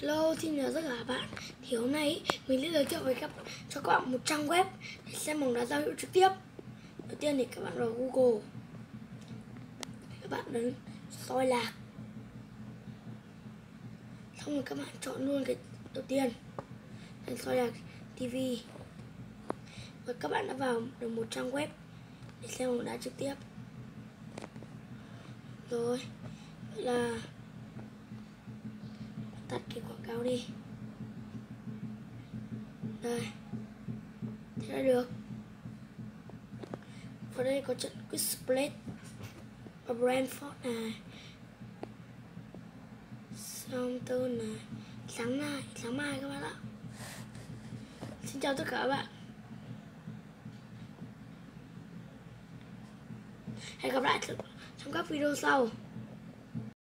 Hello, xin chào tất cả các bạn. Thì hôm nay mình sẽ giới thiệu với các cho các bạn một trang web để xem bóng đá giao hữu trực tiếp. Đầu tiên thì các bạn vào Google. Các bạn đến soi lạc. Xong rồi các bạn chọn luôn cái đầu tiên Đến soi lạc TV Và các bạn đã vào được một trang web để xem bóng đá trực tiếp. Rồi Vậy là tắt cái quảng cáo đi. Đây thế là được. Và đây có trận Split ở Brentford này. Xong tôi này, sáng mai sáng mai các bạn ạ. Xin chào tất cả các bạn. Hẹn gặp lại trong các video sau.